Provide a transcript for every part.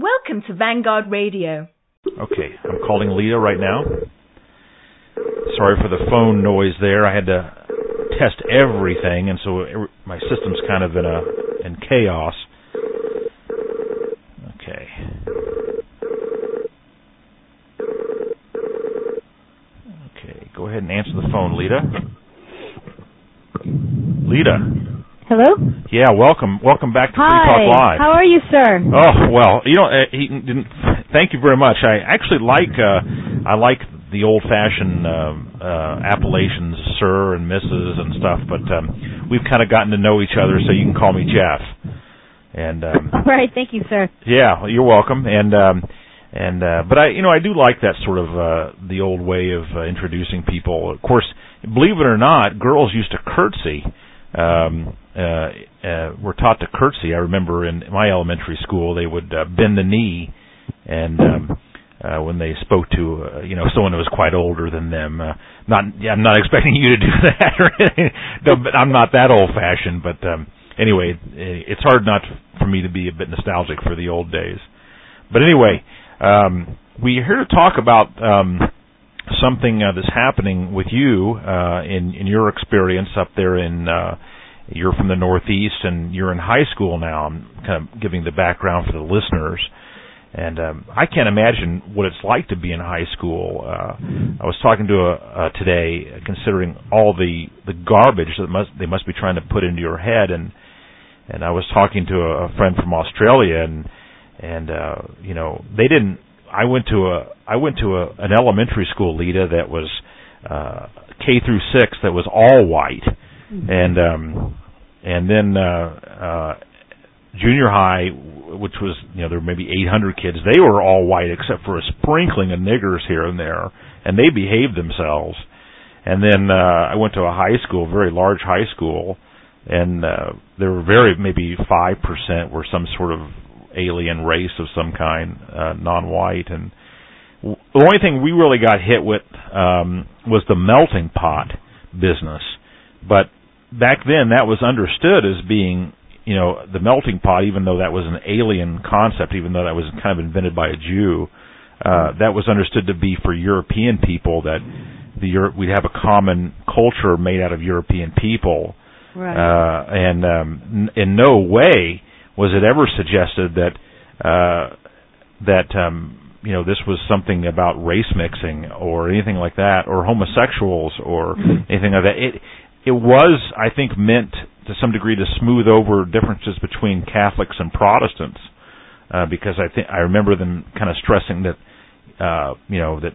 Welcome to Vanguard Radio. Okay, I'm calling Lita right now. Sorry for the phone noise there. I had to test everything, and so my system's kind of in a in chaos. Okay. Okay, go ahead and answer the phone, Lita. Lita. Hello? Yeah, welcome, welcome back to Hi. Free Talk Live. How are you, sir? Oh well, you know, uh, he didn't. Thank you very much. I actually like uh, I like the old-fashioned uh, uh, appellations, sir and Mrs. and stuff. But um, we've kind of gotten to know each other, so you can call me Jeff. And um, All right, thank you, sir. yeah, you're welcome. And um, and uh, but I, you know, I do like that sort of uh, the old way of uh, introducing people. Of course, believe it or not, girls used to curtsy. Um, were taught to curtsy. I remember in my elementary school, they would uh, bend the knee, and um, uh, when they spoke to uh, you know someone who was quite older than them. Uh, not, I'm not expecting you to do that, or. No, but I'm not that old fashioned. But um, anyway, it's hard not for me to be a bit nostalgic for the old days. But anyway, um, we're here to talk about um, something uh, that's happening with you uh, in in your experience up there in. Uh, you're from the Northeast and you're in high school now. I'm kind of giving the background for the listeners. And um, I can't imagine what it's like to be in high school. Uh, I was talking to a, uh, today, considering all the the garbage that must they must be trying to put into your head, and and I was talking to a, friend from Australia, and and uh, you know they didn't. I went to a I went to a, an elementary school, Lita, that was uh, K through six, that was all white, and um, and then uh, uh, junior high, which was you know there were maybe 800 kids. They were all white except for a sprinkling of niggers here and there, and they behaved themselves. And then uh, I went to a high school, very large high school, and uh, there were very maybe five percent were some sort of alien race of some kind, uh, non-white, and the only thing we really got hit with um, was the melting pot business. But back then, that was understood as being you know the melting pot, even though that was an alien concept, even though that was kind of invented by a Jew, uh, that was understood to be for European people that the Euro- we'd have a common culture made out of European people, Right. uh, and um, n- in no way was it ever suggested that uh, that um, you know this was something about race mixing or anything like that, or homosexuals or anything like that. It it was, I think, meant to some degree to smooth over differences between Catholics and Protestants, uh, because I think I remember them kind of stressing that uh, you know that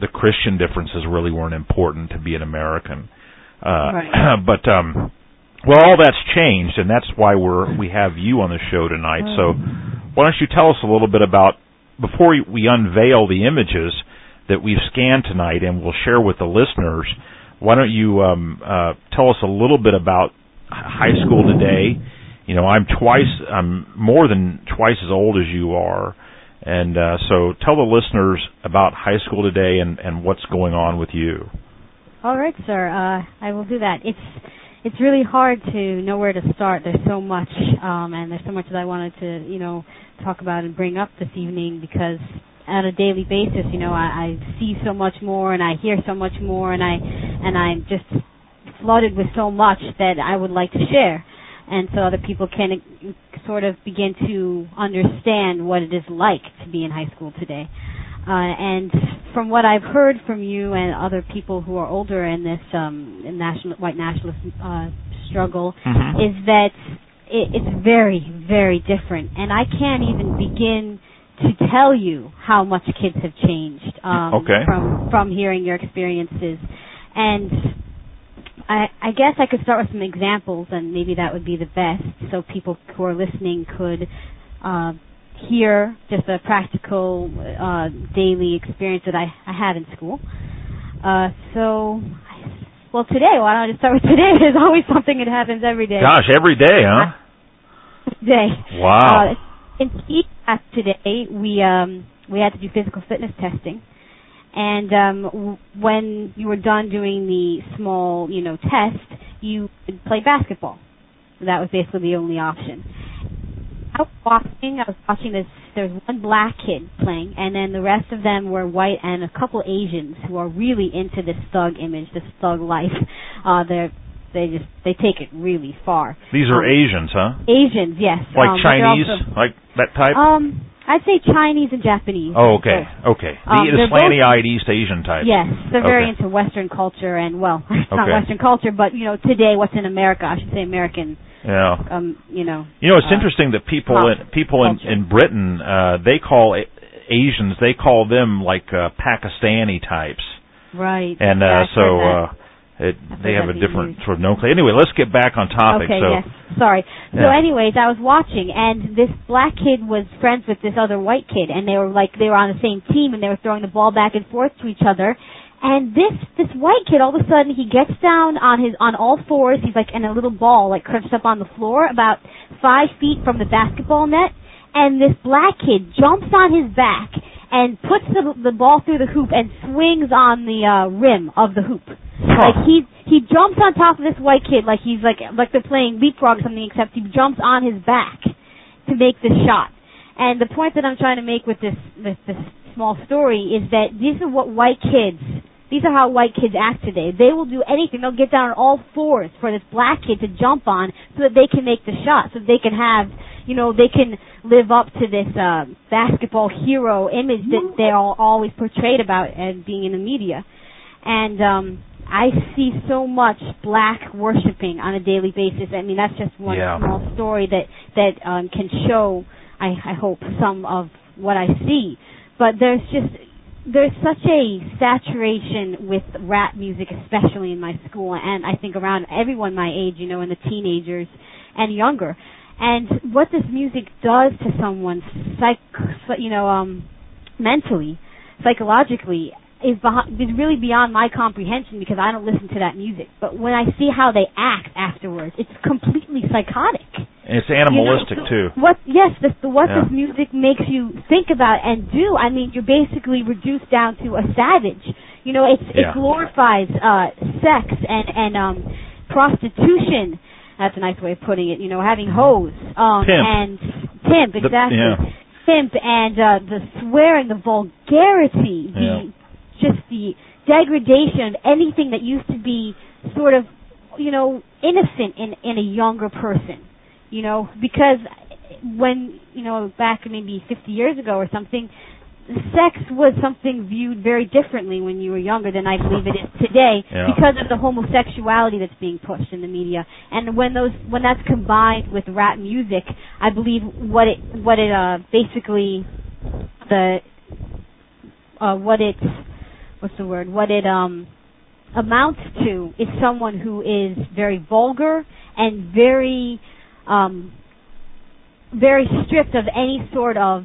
the Christian differences really weren't important to be an American. Uh, Right. but um, well, all that's changed, and that's why we're we have you on the show tonight. So, why don't you tell us a little bit about before we- we unveil the images that we've scanned tonight, and we'll share with the listeners. Why don't you um, uh, tell us a little bit about high school today? You know, I'm twice, I'm more than twice as old as you are, and uh, so tell the listeners about high school today and, and what's going on with you. All right, sir. Uh, I will do that. It's it's really hard to know where to start. There's so much, um, and there's so much that I wanted to, you know, talk about and bring up this evening because on a daily basis, you know, I, I see so much more and I hear so much more, and I and I'm just flooded with so much that I would like to share, and so other people can sort of begin to understand what it is like to be in high school today. Uh, and from what I've heard from you and other people who are older in this um, in national white nationalist uh, struggle, Mhm. is that it, it's very, very different, and I can't even begin to tell you how much kids have changed um, Okay. from from hearing your experiences, and I, I guess I could start with some examples, and maybe that would be the best, so people who are listening could uh, hear just a practical uh, daily experience that I, I had in school. Uh, so, well, today, why don't I just start with today? There's always something that happens every day. Gosh, every day, huh? Day. Wow. Uh, in class today, we um, we had to do physical fitness testing, and um, w- when you were done doing the small, you know, test, you could play basketball. That was basically the only option. I was watching. I was watching this. There was one black kid playing, and then the rest of them were white and a couple Asians who are really into this thug image, this thug life. Uh, they're they just they take it really far. These are Um, Asians, huh? Asians, yes. Like um, Chinese, like that type. um, I'd say Chinese and Japanese. oh, okay, both. okay. Um, the both- slanty-eyed East Asian type. Yes, they're very into Western culture and well, it's not Western culture, but you know today what's in America, I should say American. Yeah. Um, you know. You know, it's uh, interesting that people in, people in, in Britain uh they call A- Asians they call them like uh, Pakistani types, Right. and uh, so uh it, they have a different sort of nomenclature. Anyway, let's get back on topic. Okay, so yes. Sorry. So anyways, I was watching and this black kid was friends with this other white kid and they were like they were on the same team and they were throwing the ball back and forth to each other. And this this white kid all of a sudden he gets down on his on all fours, he's like in a little ball, like crunched up on the floor about five feet from the basketball net and this black kid jumps on his back and puts the the ball through the hoop and swings on the uh rim of the hoop. Like he he jumps on top of this white kid like he's like like they're playing leapfrog or something, except he jumps on his back to make the shot. And the point that I'm trying to make with this with this small story is that these are what white kids these are how white kids act today. They will do anything. They'll get down on all fours for this black kid to jump on so that they can make the shot, so that they can have, you know, they can live up to this uh, basketball hero image that they are always portrayed about as being in the media. And um, I see so much black worshiping on a daily basis. I mean, that's just one Yeah. small story that that um, can show, I, I hope, some of what I see. But there's just there's such a saturation with rap music, especially in my school, and I think around everyone my age, you know, and the teenagers and younger. And what this music does to someone, psych, you know, um, mentally, psychologically, is behind, is really beyond my comprehension because I don't listen to that music. But when I see how they act afterwards, it's completely psychotic. and it's animalistic You know, too. What? Yes, this, the, what Yeah. this music makes you think about and do. I mean, you're basically reduced down to a savage. You know, it's Yeah. it glorifies uh, sex and and um, prostitution. That's a nice way of putting it. You know, having hoes um, Pimp. and pimp The- yeah. Pimp and uh, the swearing, the vulgarity, the Yeah. just the degradation of anything that used to be sort of, you know, innocent in in a younger person you know, because when, you know, back maybe 50 years ago or something, sex was something viewed very differently when you were younger than I believe it is today Yeah. because of the homosexuality that's being pushed in the media. And when those when that's combined with rap music, I believe what it what it uh basically the uh what it what's the word? What it um amounts to is someone who is very vulgar and very um, very stripped of any sort of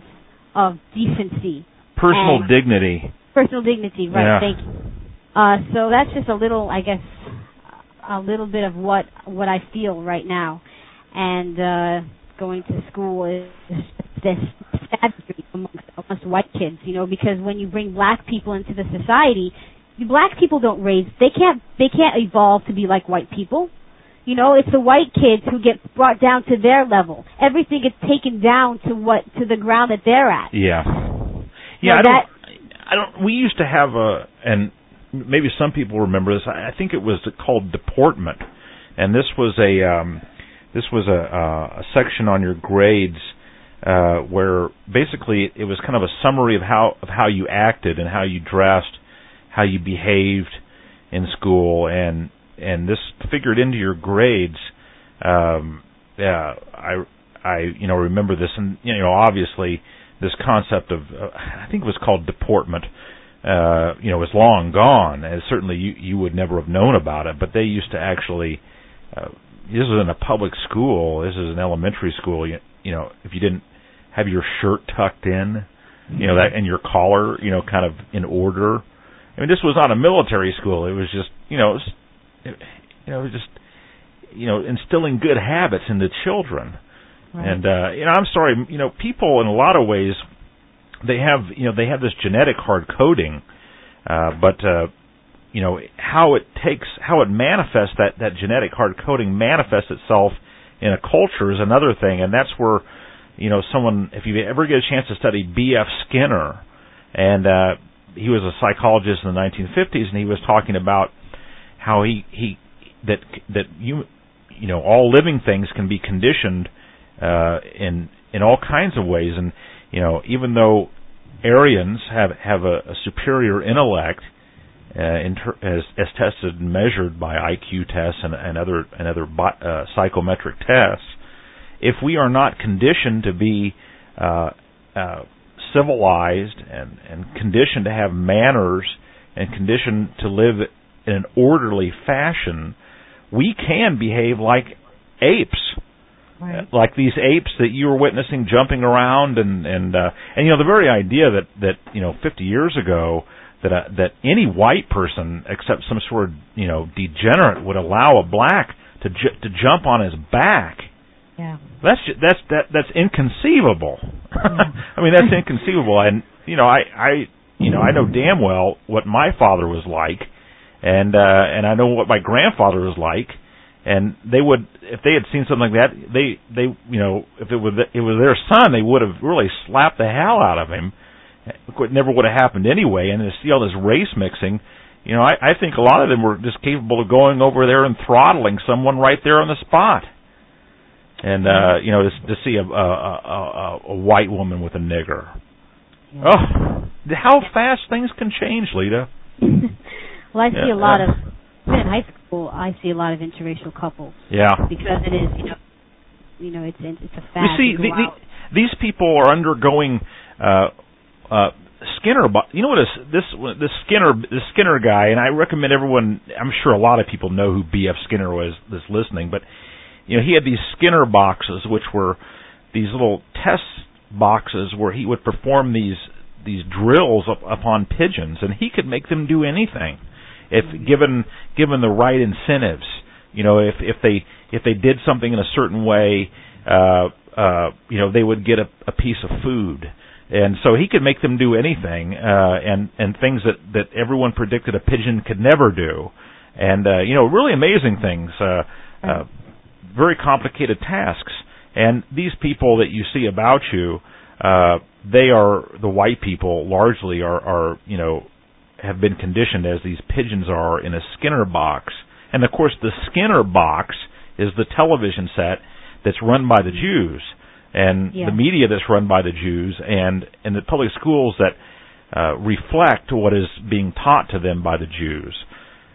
of decency, Personal dignity. personal dignity. Right. Yeah. Thank you. Uh, so that's just a little, I guess, a little bit of what what I feel right now, and uh, going to school is this savagery amongst amongst white kids. You know, because when you bring black people into the society, the black people don't raise. They can't. They can't evolve to be like white people. You know, it's the white kids who get brought down to their level. Everything gets taken down to what to the ground that they're at. Yeah. Yeah, I don't I don't we used to have a and maybe some people remember this. I I think it was called deportment. And this was a um this was a uh, a section on your grades uh where basically it was kind of a summary of how of how you acted and how you dressed, how you behaved in school and and this figured into your grades um yeah I I you know remember this. And you know obviously this concept of uh, I think it was called deportment uh you know is long gone. And certainly you you would never have known about it. But they used to actually uh, this was in a public school. This is an elementary school you, you know if you didn't have your shirt tucked in you know that and your collar you know kind of in order. I mean this was not a military school. It was just you know it was, you know just you know instilling good habits into children and uh you know I'm sorry, you know, people in a lot of ways they have, you know, they have this genetic hard coding uh but uh you know how it takes how it manifests that that genetic hard coding manifests itself in a culture is another thing and that's where you know, someone if you ever get a chance to study B.F. Skinner, and uh, he was a psychologist in the 1950s, and he was talking about how he he that that you you know all living things can be conditioned uh, in in all kinds of ways, and you know even though Aryans have have a, a superior intellect uh, ter- as, as tested and measured by IQ tests and, and other and other uh, psychometric tests, if we are not conditioned to be uh, uh, civilized and, and conditioned to have manners and conditioned to live in an orderly fashion, we can behave like apes. Right. Like these apes that you were witnessing jumping around and and uh, and you know the very idea that that you know 50 years ago that uh, that any white person except some sort of you know degenerate would allow a black to ju- to jump on his back. Yeah. That's ju- that's that that's inconceivable. Yeah. I mean that's inconceivable and you know I I you know I know damn well what my father was like and uh and I know what my grandfather was like and they would if they had seen something like that they they you know if it was it was their son they would have really slapped the hell out of him it never would have happened anyway. And to see all this race mixing, you know, I, I think a lot of them were just capable of going over there and throttling someone right there on the spot. And uh, you know, to, to see a, a, a, a white woman with a nigger. Yeah. Oh, how fast things can change, Lita. well, I see Yeah. a lot of even in high school. I see a lot of interracial couples Yeah. because it is, you know, you know, it's it's a fad. We see the, the, these people are undergoing uh, uh, Skinner. You know what is this this Skinner this Skinner guy? And I recommend everyone. I'm sure a lot of people know who B.F. Skinner was that's listening, but you know he had these Skinner boxes, which were these little test boxes where he would perform these these drills up, upon pigeons, and he could make them do anything if given given the right incentives. You know, if if they if they did something in a certain way, uh, uh, you know, they would get a, a piece of food, and so he could make them do anything, uh, and and things that that everyone predicted a pigeon could never do, and uh, you know, really amazing things, uh, uh, very complicated tasks, and these people that you see about you, uh, they are the white people largely are are you know have been conditioned as these pigeons are in a Skinner box. And of course, the Skinner box is the television set that's run by the Jews and Yeah. the media that's run by the Jews and, and the public schools that uh, reflect what is being taught to them by the Jews.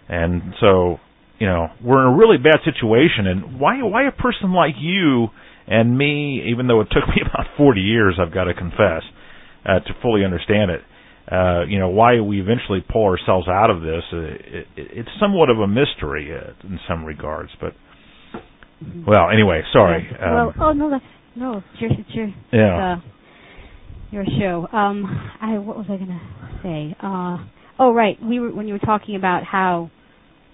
And so, you know, we're in a really bad situation. And why, why a person like you and me, even though it took me about 40 years, I've got to confess, uh, to fully understand it, uh, you know, why we eventually pull ourselves out of this, uh, it, it, it's somewhat of a mystery uh, in some regards. But well, anyway, sorry. Well, Um, oh no, that's no, it's your, it's your, yeah. uh, your show. Um, I what was I gonna say? Uh, oh right, we were when you were talking about how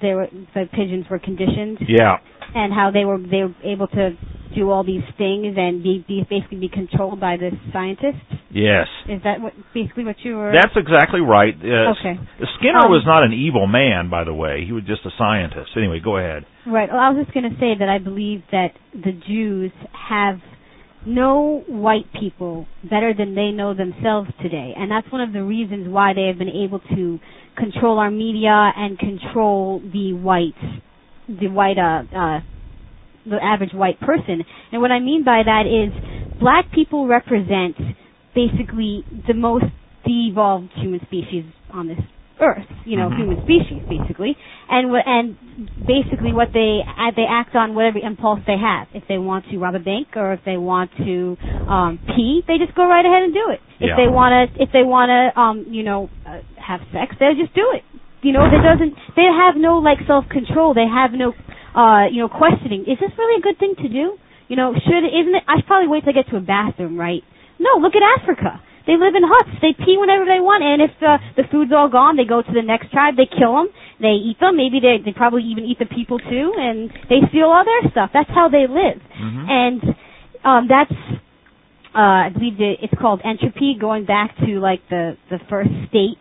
they were the pigeons were conditioned yeah. and how they were they were able to do all these things and be, be basically be controlled by the scientists. Yes. Is that what basically what you were? That's exactly right. Uh, Okay. Skinner Um, was not an evil man, by the way. He was just a scientist. Anyway, go ahead. Right. Well, I was just going to say that I believe that the Jews have know white people better than they know themselves today, and that's one of the reasons why they have been able to control our media and control the white, the white, uh, uh, the average white person. And what I mean by that is, black people represent basically the most evolved human species on this earth. You know, Mhm. human species basically, and what and basically what they uh, they act on whatever impulse they have. If they want to rob a bank or if they want to um pee, they just go right ahead and do it. If Yeah. they want to if they want to um you know uh, have sex, they just do it. You know, there doesn't they have no like self control. They have no uh you know questioning. Is this really a good thing to do? You know, should isn't it? I should probably wait till I get to a bathroom, right? No, look at Africa. They live in huts. They pee whenever they want, and if uh, the food's all gone, they go to the next tribe. They kill them. They eat them. Maybe they they probably even eat the people too, and they steal all their stuff. That's how they live, Mhm. and um, that's uh, I believe it's called entropy, going back to like the the first state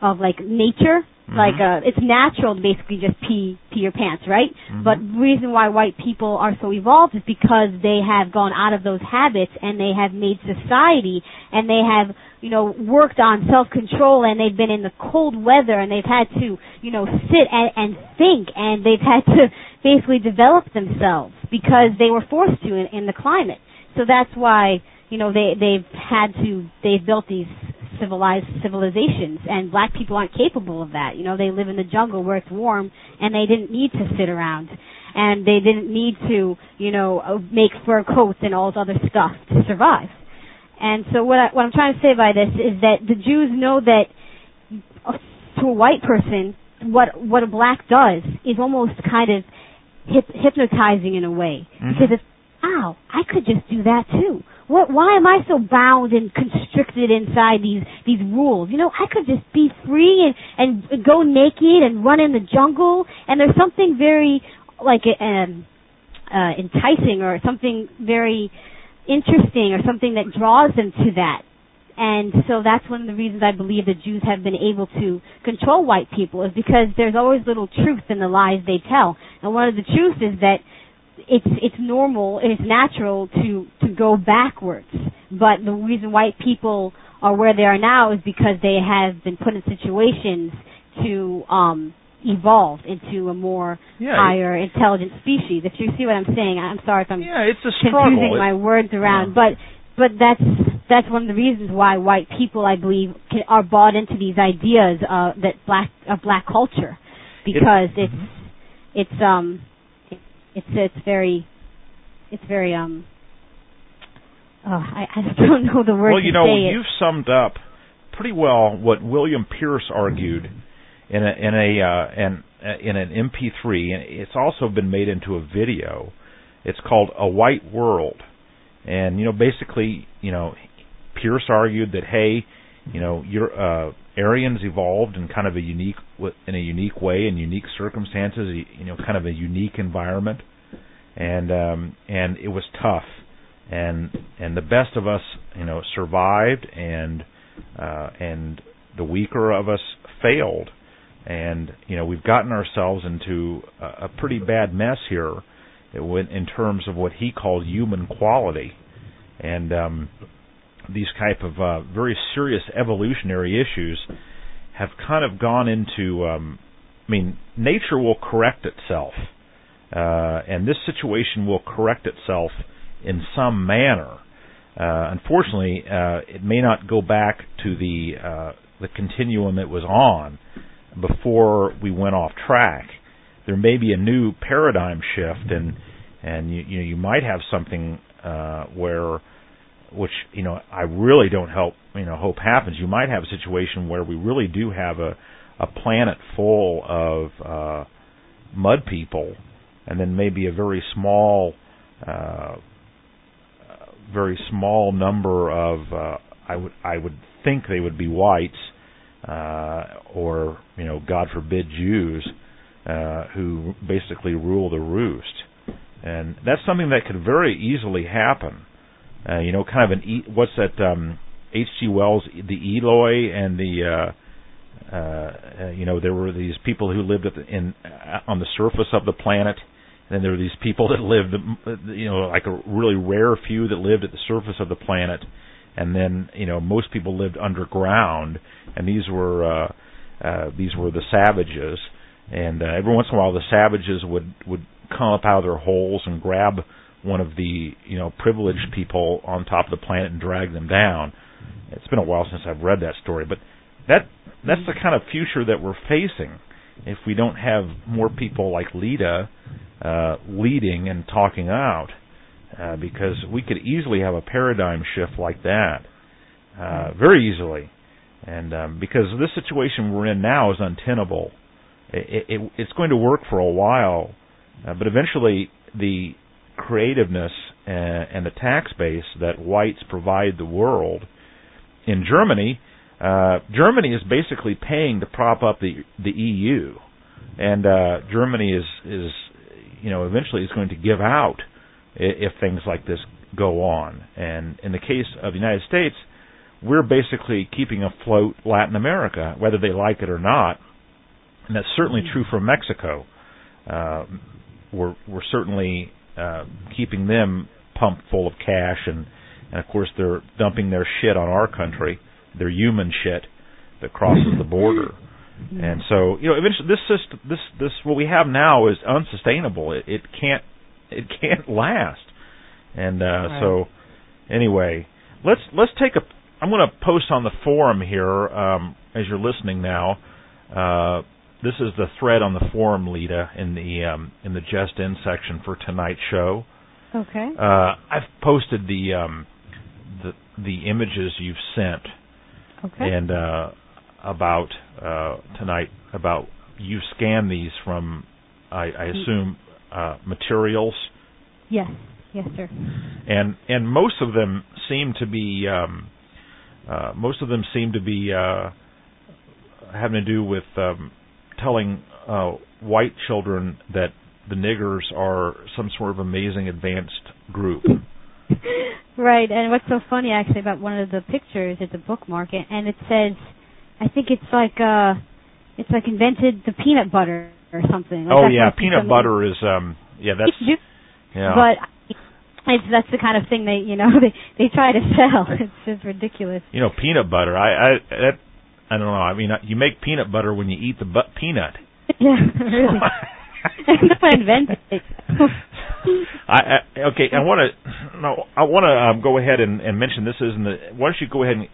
of like nature. Mhm. Like uh, it's natural to basically just pee pee your pants, right? Mhm. But the reason why white people are so evolved is because they have gone out of those habits and they have made society and they have you know worked on self control and they've been in the cold weather and they've had to you know sit and, and think and they've had to basically develop themselves because they were forced to in, in the climate. So that's why you know they they've had to they've built these civilized civilizations and black people aren't capable of that. You know they live in the jungle where it's warm and they didn't need to sit around. And they didn't need to you know make fur coats and all this other stuff to survive. And so what I, what I'm trying to say by this is that the Jews know that uh, to a white person what what a black does is almost kind of hip, hypnotizing in a way. Mhm. because it's wow I could just do that too what why am I so bound and constricted inside these these rules you know I could just be free and and go naked and run in the jungle and there's something very like um uh enticing or something very interesting or something that draws them to that and so that's one of the reasons I believe the Jews have been able to control white people is because there's always little truth in the lies they tell. And one of the truths is that it's it's normal, it's natural to to go backwards. But the reason white people are where they are now is because they have been put in situations to um evolve into a more Yeah, higher intelligent species. If you see what I'm saying, I'm sorry if I'm Yeah, it's a struggle. confusing It- my words around, Yeah. but but that's that's one of the reasons why white people, I believe, can, are bought into these ideas uh, that black of black culture, because it's Mhm. it's um it, it's it's very it's very um oh I, I just don't know the word well, you know, you've summed up pretty well what William Pierce argued in a in a uh, an, uh, in an MP3, and it's also been made into a video. It's called A White World, and you know, basically, you know, Pierce argued that hey, you know, your uh, Aryans evolved in kind of a unique in a unique way in unique circumstances, you know, kind of a unique environment, and um, and it was tough. And and the best of us, you know, survived, and uh, and the weaker of us failed, and you know we've gotten ourselves into a, a pretty bad mess here, in terms of what he called human quality, and um, these type of uh, very serious evolutionary issues have kind of gone into. Um, I mean, nature will correct itself, and this situation will correct itself in some manner. Uh, unfortunately, uh, it may not go back to the uh, the continuum it was on before we went off track. There may be a new paradigm shift, and and you you, know, you might have something uh, where, which you know I really don't help you know hope happens. You might have a situation where we really do have a a planet full of uh, mud people, and then maybe a very small uh, very small number of uh, I would I would think they would be whites uh, or you know God forbid Jews uh, who basically rule the roost, and that's something that could very easily happen. Uh, you know, kind of an e- what's that? Um, H.G. Wells, the Eloi and the uh, uh, you know there were these people who lived at the, in uh, on the surface of the planet then there were these people that lived, you know, like a really rare few that lived at the surface of the planet, and then you know most people lived underground, and these were uh, uh, these were the savages, and uh, every once in a while the savages would would come up out of their holes and grab one of the you know privileged people on top of the planet and drag them down. It's been a while since I've read that story, but that that's the kind of future that we're facing. If we don't have more people like Lita uh, leading and talking out, uh, because we could easily have a paradigm shift like that, uh, very easily, and um, because this situation we're in now is untenable. It, it, it's going to work for a while, uh, but eventually the creativeness and, and the tax base that whites provide the world in Germany. Uh, Germany is basically paying to prop up the the EU, and uh, Germany is is you know eventually is going to give out if, if things like this go on. And in the case of the United States, we're basically keeping afloat Latin America, whether they like it or not. and that's certainly true for Mexico. Uh, we're we're certainly uh, keeping them pumped full of cash, and and of course they're dumping their shit on our country, their human shit that crosses the border. And so, you know, eventually this system, this this what we have now is unsustainable. It, it can't it can't last. And uh Right. so anyway, let's let's take a I'm going to post on the forum here um as you're listening now. Uh this is the thread on the forum, Lita, in the um in the just in section for tonight's show. Okay. Uh I've posted the um the the images you've sent Okay. and uh, about uh, tonight about you scan these from I, I assume uh, materials yes. Yes, sir. and and most of them seem to be um, uh, most of them seem to be uh, having to do with um, telling uh, white children that the niggers are some sort of amazing advanced group. right. And what's so funny actually about one of the pictures, it's a bookmark, and it says, I think it's like uh, it's like invented the peanut butter or something. Like oh yeah, peanut butter is um yeah that's yeah. But it's that's the kind of thing they you know they they try to sell. It's just ridiculous. You know, peanut butter. I I that I don't know. I mean, you make peanut butter when you eat the bu- peanut. Yeah, really. Someone invented it. I, I okay. I want to no. I want to um, go ahead and, and mention this is in the. Why don't you go ahead and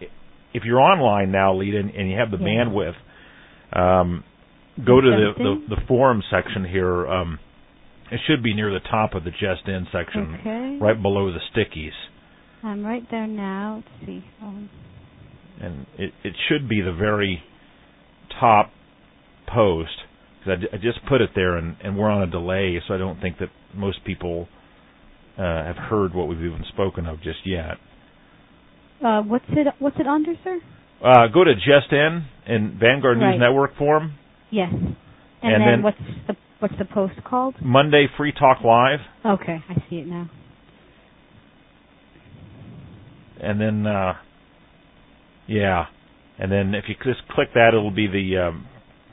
if you're online now, Lita, and, and you have the Yeah. bandwidth, um, go to the, the the forum section here. Um, it should be near the top of the just in section, Okay. right below the stickies, I'm right there now. Let's see. Um, and it it should be the very top post. 'Cause I, I just put it there, and, and we're on a delay, so I don't think that most people uh, have heard what we've even spoken of just yet. Uh, what's it? What's it under, sir? Uh, go to Just In in Vanguard News Right. Network forum. Yes. And, And then, then- what's the what's the post called? Monday Free Talk Live, Okay, I see it now. and then uh, yeah, and then if you just click that, it'll be the um,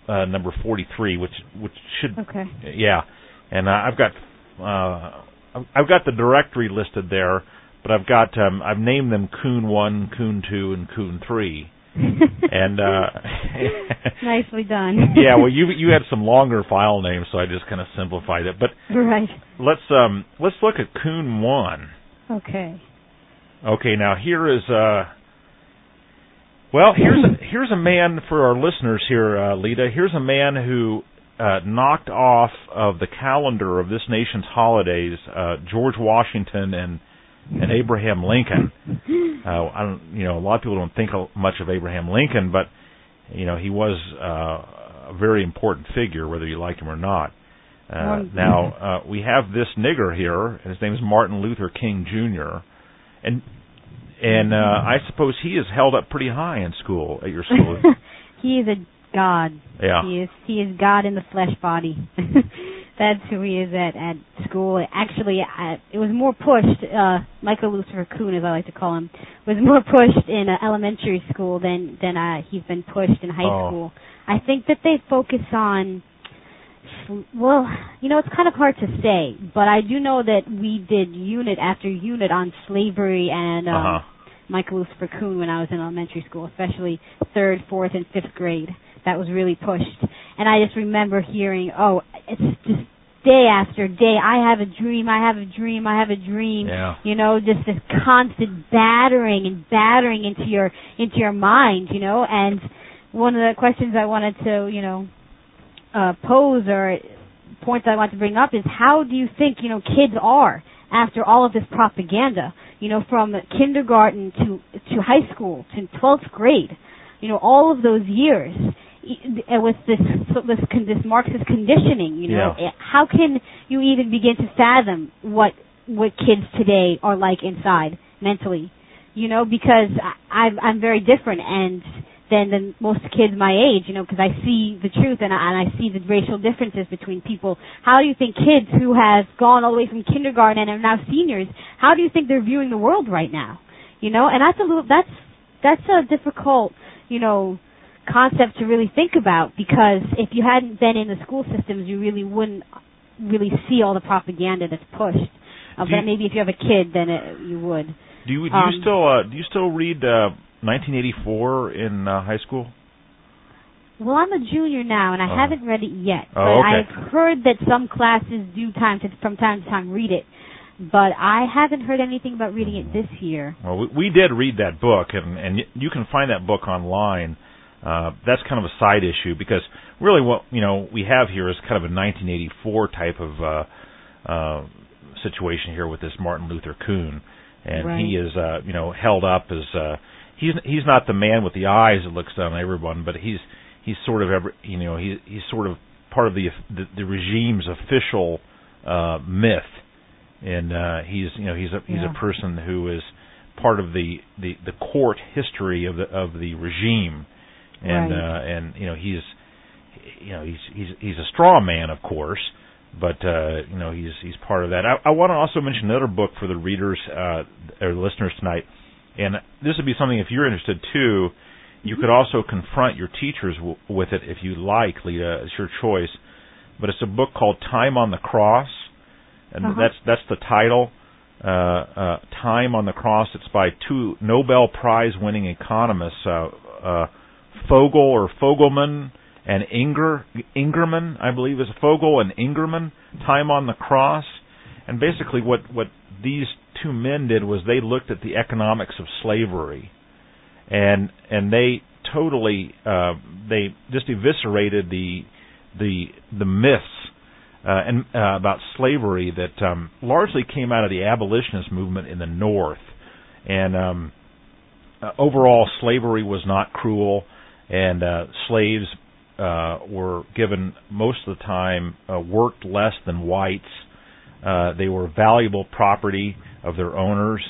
uh, number 43, which which should Okay. yeah, and uh, I've got uh, I've- I've got the directory listed there, but I've got um, I've named them Coon One, Coon Two, and Coon Three, and uh, nicely done. yeah, well you you had some longer file names, so I just kind of simplified it. But right. let's um let's look at Coon One. Okay. Okay, now here is uh well, here's a, here's a man for our listeners here, uh, Lita. Here's a man who uh, knocked off of the calendar of this nation's holidays uh, George Washington and and Abraham Lincoln. Uh, I don't, you know, a lot of people don't think much of Abraham Lincoln, but you know, he was uh, a very important figure, whether you like him or not. Uh, now uh, we have this nigger here, and his name is Martin Luther King Jr. And and uh, I suppose he is held up pretty high in school at your school. he is a god. Yeah. He is he is God in the flesh body. That's who he is at at school. Actually, at, it was more pushed. Uh, Michael Lucifer Coon, as I like to call him, was more pushed in uh, elementary school than than uh, he's been pushed in high Oh. school. I think that they focus on. Well, you know, it's kind of hard to say, but I do know that we did unit after unit on slavery and um, Uh-huh. Michael Lucifer Coon when I was in elementary school, especially third, fourth, and fifth grade. That was really pushed. And I just remember hearing, oh, it's just day after day, I have a dream, I have a dream, I have a dream. Yeah. You know, just this constant battering and battering into your into your mind, you know, and one of the questions I wanted to, you know, uh pose or points I want to bring up is how do you think, you know, kids are after all of this propaganda? You know, from kindergarten to to high school to 12th grade. You know, all of those years with this this this Marxist conditioning, you know, Yeah. eh, how can you even begin to fathom what what kids today are like inside mentally? You know, because I, I'm I'm very different and than than most kids my age, you know, because I see the truth and I, and I see the racial differences between people. How do you think kids who have gone all the way from kindergarten and are now seniors, how do you think they're viewing the world right now? You know, and that's a little that's that's a difficult, you know, concept to really think about because if you hadn't been in the school systems, you really wouldn't really see all the propaganda that's pushed. Uh, but you- maybe if you have a kid, then it, you would. Do you do Um, you still uh, do you still read uh, 1984 in uh, high school? Well, I'm a junior now, and I Uh-huh. haven't read it yet. Oh, but okay. I've heard that some classes do time to, from time to time read it. But I haven't heard anything about reading it this year. Well, we, we did read that book, and and you can find that book online. Uh, that's kind of a side issue because really what you know we have here is kind of a 1984 type of uh, uh, situation here with this Martin Luther Coon, and Right. he is uh, you know held up as uh, he's he's not the man with the eyes that looks down on everyone, but he's he's sort of every you know he he's sort of part of the the, the regime's official uh, myth, and uh, he's you know he's a he's Yeah. a person who is part of the the the court history of the of the regime, and Right. uh, and you know he's you know he's he's he's a straw man, of course, but uh, you know he's he's part of that. I, I want to also mention another book for the readers uh, or listeners tonight, and this would be something if you're interested too. You could also confront your teachers w- with it if you like, Lita. It's your choice. But it's a book called Time on the Cross, and Uh-huh. that's that's the title. Uh, uh, Time on the Cross. It's by two Nobel Prize winning economists, uh, uh, Fogel or Fogelman and Inger Engerman, I believe is Fogel and Engerman. Time on the Cross, and basically what what these two men did was they looked at the economics of slavery, and and they totally uh, they just eviscerated the the the myths uh, and uh, about slavery that um, largely came out of the abolitionist movement in the North, and um, uh, overall slavery was not cruel, and uh, slaves uh, were given most of the time uh, worked less than whites. Uh, they were valuable property of their owners.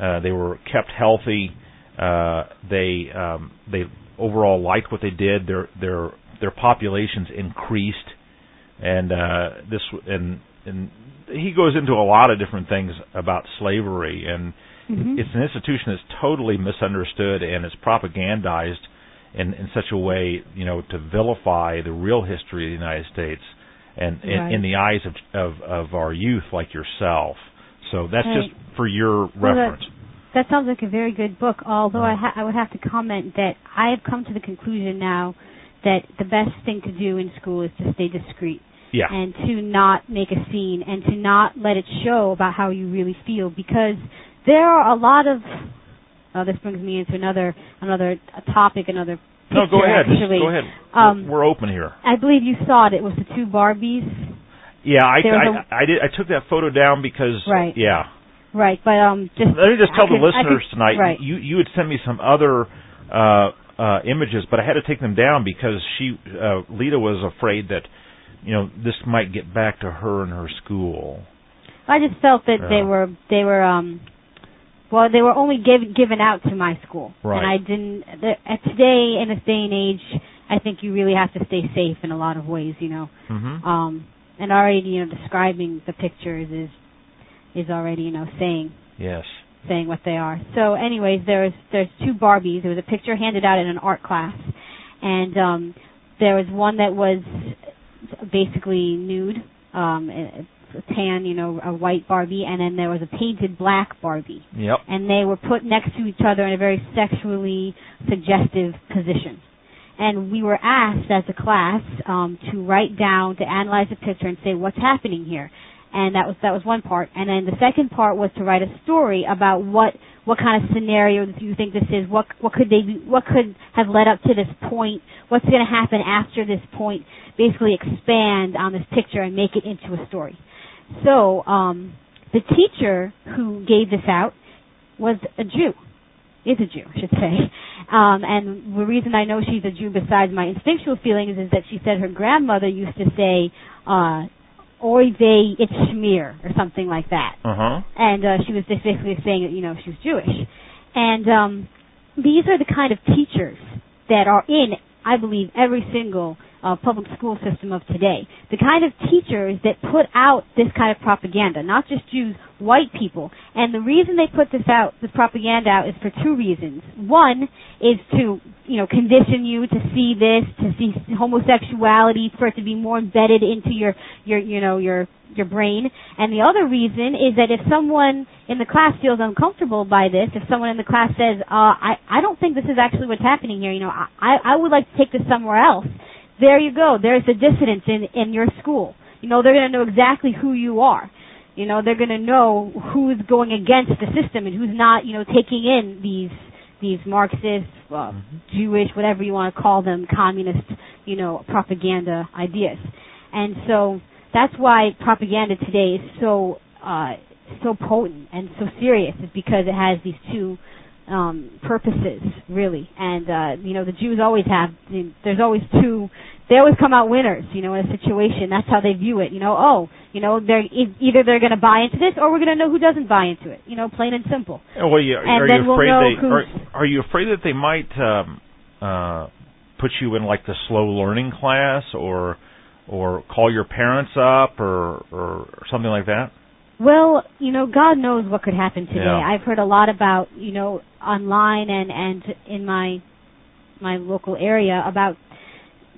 Uh, they were kept healthy. Uh, they um, they overall liked what they did. Their their their populations increased, and uh, this and and he goes into a lot of different things about slavery, and Mhm. it's an institution that's totally misunderstood and it's propagandized in in such a way, you know, to vilify the real history of the United States and in, Right. in the eyes of, of of our youth like yourself. So that's Right. just for your Well, that- reference. That sounds like a very good book. Although I, Mhm. ha- I would have to comment that I have come to the conclusion now that the best thing to do in school is to stay discreet yeah. and to not make a scene and to not let it show about how you really feel because there are a lot of. Oh, this brings me into another another topic, another. no, go ahead. Actually, go ahead. Um, We're open here. I believe you saw it. It was the two Barbies. Yeah, I I, I did I took that photo down because Right. yeah. Right, but um, just Let me just tell could- the listeners could- tonight. Right. You you had sent me some other uh, uh, images, but I had to take them down because she uh, Lita was afraid that you know this might get back to her and her school. I just felt that they were they were um well they were only given given out to my school Right. and I didn't the, today in this day and age I think you really have to stay safe in a lot of ways you know Mm-hmm. um and already you know describing the pictures is is already you know saying yes. saying what they are. So, anyways, there's there's two Barbies. There was a picture handed out in an art class, and um, there was one that was basically nude, um, a tan, you know, a white Barbie, and then there was a painted black Barbie, Yep. and they were put next to each other in a very sexually suggestive position. And we were asked as a class um, to write down, to analyze the picture, and say what's happening here and that was that was one part. And then the second part was to write a story about what what kind of scenario do you think this is? What what could they be, what could have led up to this point? What's going to happen after this point? Basically, expand on this picture and make it into a story. So um, the teacher who gave this out was a Jew. Is a Jew, I should say. Um, and the reason I know she's a Jew, besides my instinctual feelings, is that she said her grandmother used to say, uh, "Oy vey, it's schmear," or something like that Uh huh. and uh, she was just basically saying that you know she was Jewish. And um, these are the kind of teachers that are in, I believe, every single uh, public school system of today. The kind of teachers that put out this kind of propaganda, not just Jews, white people. And the reason they put this out, this propaganda out, is for two reasons. One is to, you know, condition you to see this, to see homosexuality, for it to be more embedded into your, your, you know, your your brain. And the other reason is that if someone in the class feels uncomfortable by this, if someone in the class says, uh, I, I don't think this is actually what's happening here, you know, I, I would like to take this somewhere else, there you go. There's a dissonance in, in your school. You know, they're going to know exactly who you are. You know, they're going to know who's going against the system and who's not, you know, taking in these these Marxist, uh, mm-hmm. Jewish, whatever you want to call them, communist, you know, propaganda ideas. And so that's why propaganda today is so uh, so potent and so serious, is because it has these two um, purposes, really. And uh, you know, the Jews always have. There's always two. They always come out winners, you know, in a situation. That's how they view it. You know, oh, you know, they're either they're going to buy into this, or we're going to know who doesn't buy into it. You know, plain and simple. Well, yeah, and are you afraid we'll they are, are you afraid that they might um, uh, put you in like the slow learning class, or or call your parents up, or or something like that? Well, you know, God knows what could happen today. Yeah. I've heard a lot about, you know, online and and in my my local area about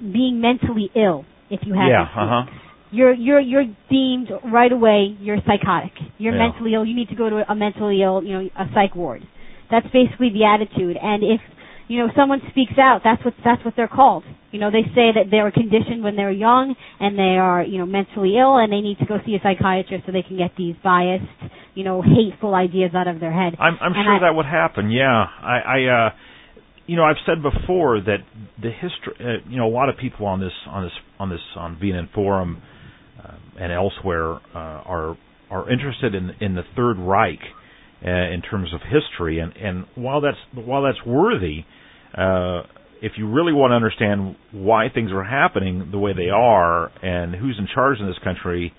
being mentally ill if you have yeah, uh-huh. You're you're you're deemed right away you're psychotic. You're yeah. mentally ill. You need to go to a mentally ill, you know, a psych ward. That's basically the attitude. And if you know someone speaks out, that's what that's what they're called. You know, they say that they were conditioned when they were young and they are, you know, mentally ill and they need to go see a psychiatrist so they can get these biased, you know, hateful ideas out of their head. I'm, I'm sure I, that would happen. Yeah, I, I, uh, you know, I've said before that the history, uh, you know, a lot of people on this, on this, on this, on VNN forum uh, and elsewhere uh, are are interested in in the Third Reich uh, in terms of history, and and while that's while that's worthy. Uh, if you really want to understand why things are happening the way they are and who's in charge in this country,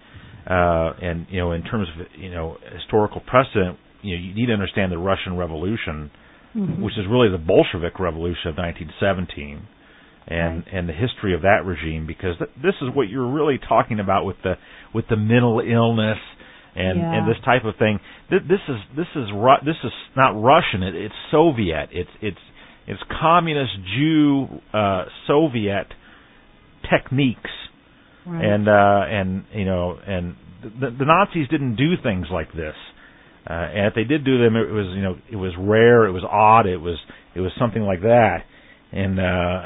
uh, and you know, in terms of you know historical precedent, you know, you need to understand the Russian Revolution, mm-hmm. which is really the Bolshevik Revolution of 1917, and right. and the history of that regime, because th- this is what you're really talking about with the with the mental illness and yeah. and this type of thing. Th- this is this is Ru- this is not Russian. It, it's Soviet. It's it's it's communist Jew uh, Soviet techniques, right. and uh, and you know and the, the Nazis didn't do things like this. Uh, and if they did do them, it was you know it was rare, it was odd, it was it was something like that. And uh,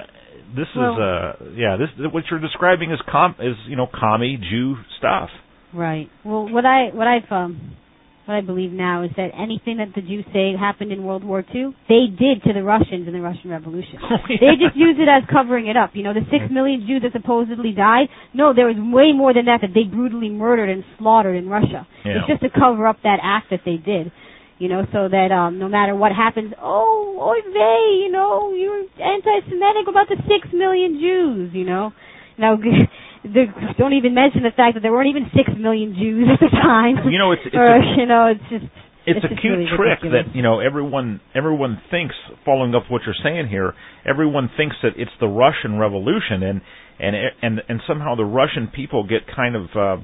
this well, is uh yeah this what you're describing is com is you know commie Jew stuff. Right. Well, what I what I've um what I believe now is that anything that the Jews say happened in World War II, they did to the Russians in the Russian Revolution. Oh, yeah. They just use it as covering it up. You know, the six million Jews that supposedly died, no, there was way more than that that they brutally murdered and slaughtered in Russia. Yeah. It's just to cover up that act that they did. You know, so that um no matter what happens, oh, oy vey, you know, you're anti-Semitic about the six million Jews, you know. Now, the, don't even mention the fact that there weren't even six million Jews at the time. You know, it's, it's or, a, you know, it's just it's, it's a cute really trick ridiculous. that you know everyone everyone thinks. Following up what you're saying here, everyone thinks that it's the Russian Revolution, and and and and somehow the Russian people get kind of uh,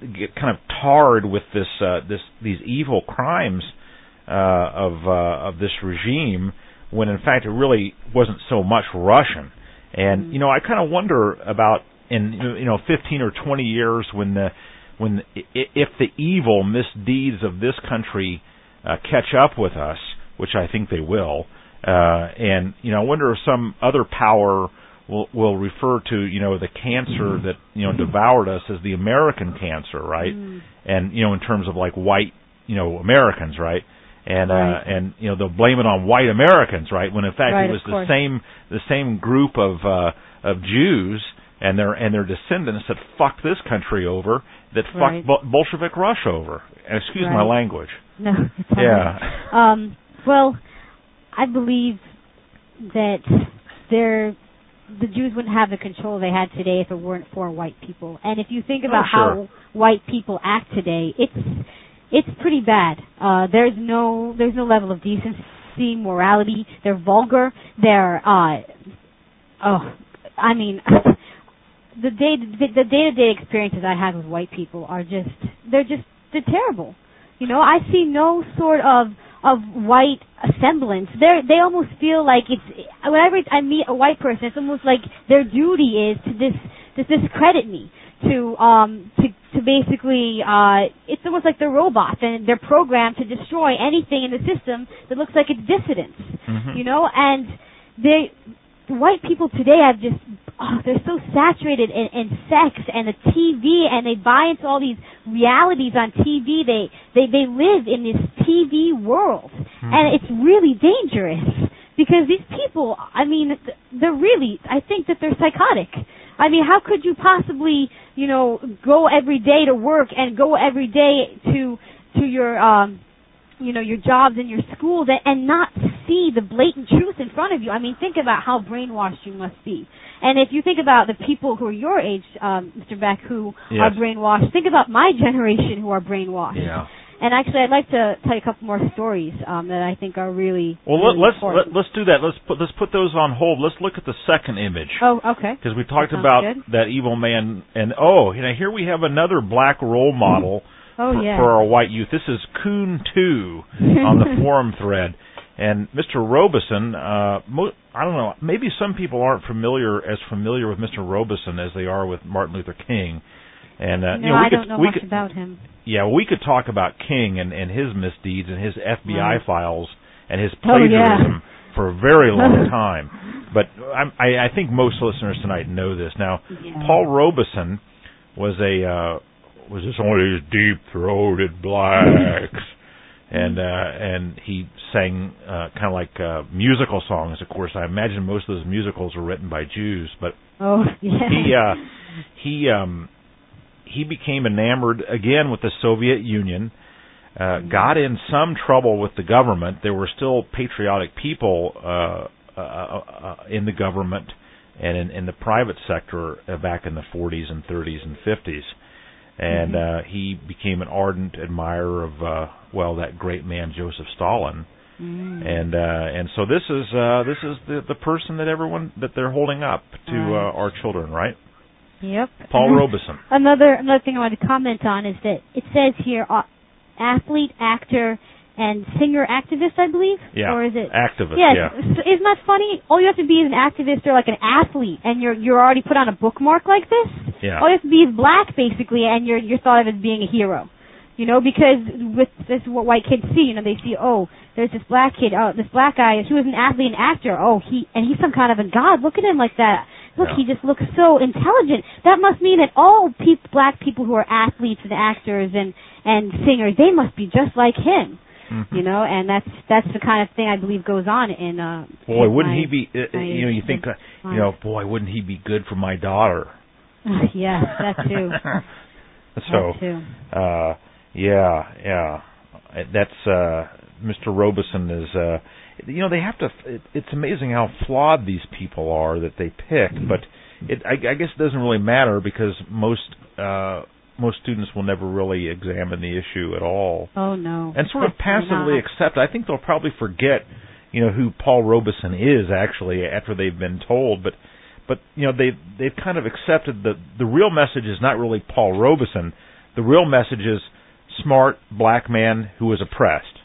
get kind of tarred with this uh, this these evil crimes uh, of uh, of this regime, when in fact it really wasn't so much Russian. And mm-hmm. you know, I kind of wonder about in you know 15 or 20 years when the when if the evil misdeeds of this country uh, catch up with us, which I think they will, uh, and you know, I wonder if some other power will will refer to you know the cancer that you know devoured us as the American cancer, right? Mm. And you know, in terms of like white you know Americans, right? And right. uh, and you know they'll blame it on white Americans, right? When in fact right, it was the same the same group of uh, of Jews and their and their descendants that fucked this country over, that fucked Right. Bol- Bolshevik Russia over. And excuse my language. No, Yeah. Um, well, I believe that there, the Jews wouldn't have the control they had today if it weren't for white people. And if you think about Oh, sure. how white people act today, it's it's pretty bad. Uh, there's no there's no level of decency, morality. They're vulgar. They're uh, oh, I mean. the day the day to day experiences I have with white people are just they're just they're terrible. You know, I see no sort of of white semblance. They they almost feel like it's whenever I meet a white person, it's almost like their duty is to dis to discredit me, to um to to basically uh it's almost like they're robots and they're programmed to destroy anything in the system that looks like it's dissidence. Mhm. You know, and they white people today have just oh, they're so saturated in, in sex and the TV, and they buy into all these realities on TV. They they they live in this TV world, and it's really dangerous because these people. I mean, they're really. I think that they're psychotic. I mean, how could you possibly, you know, go every day to work and go every day to to your um you know your jobs and your schools and, and not see the blatant truth in front of you. I mean, think about how brainwashed you must be. And if you think about the people who are your age, um, Mr. Beck, who are brainwashed, think about my generation who are brainwashed. Yeah. And actually, I'd like to tell you a couple more stories um, that I think are really Well, really let, let's important. let, let's do that. Let's put let's put those on hold. Let's look at the second image. oh, okay. because we talked about good. that evil man and oh you know here we have another black role model Oh for, yeah. for our white youth this is coon 2 on the forum thread and mr robeson uh mo- i don't know maybe some people aren't familiar as familiar with mr robeson as they are with martin luther king and uh no, you know we I could don't know we much could about him. yeah we could talk about king and and his misdeeds and his fbi Right. files and his Oh, yeah. plagiarism for a very long time but I'm, I, I think most listeners tonight know this. Now, Yeah. Paul Robeson was a uh, was just one of these deep throated blacks, and uh, and he sang uh, kind of like uh, musical songs. Of course, I imagine most of those musicals were written by Jews, but Oh yeah. he uh, he um, he became enamored again with the Soviet Union. Uh, got in some trouble with the government. There were still patriotic people uh, uh, uh, in the government and in, in the private sector uh, back in the 40s and 30s and 50s. And uh, he became an ardent admirer of uh, well that great man Joseph Stalin. Mm. And uh, and so this is uh, this is the the person that everyone that they're holding up to uh, our children, right? Yep. Paul And Robeson. Another another thing I wanted to comment on is that it says here uh, athlete, actor, and singer activist, I believe. Yeah. Or is it? Activist, Yes. yeah. Isn't that funny? All you have to be is an activist or like an athlete, and you're you're already put on a bookmark like this. Yeah. All you have to be is black, basically, and you're you're thought of as being a hero. You know, because with this what white kids see. You know, they see, oh, there's this black kid, oh, this black guy. He was an athlete and actor. Oh, he and he's some kind of a god. Look at him like that. Look, Yeah. he just looks so intelligent. That must mean that all peop black people who are athletes and actors and and singers, they must be just like him. Mhm. You know, and that's that's the kind of thing I believe goes on in. uh Boy, in wouldn't my- he be? Uh, my- you know, you think, uh, you know, boy, wouldn't he be good for my daughter? yeah, that too. so, that too. uh, yeah, yeah, Uh, that's uh, Mr. Robeson is. uh You know, they have to. It, it's amazing how flawed these people are that they pick, but it. I, I guess it doesn't really matter because most. uh most students will never really examine the issue at all. Oh no. and sort of passively accept. I think they'll probably forget, you know, who Paul Robeson is actually after they've been told. But, but you know, they they've kind of accepted that the real message is not really Paul Robeson. The real message is smart black man who was oppressed.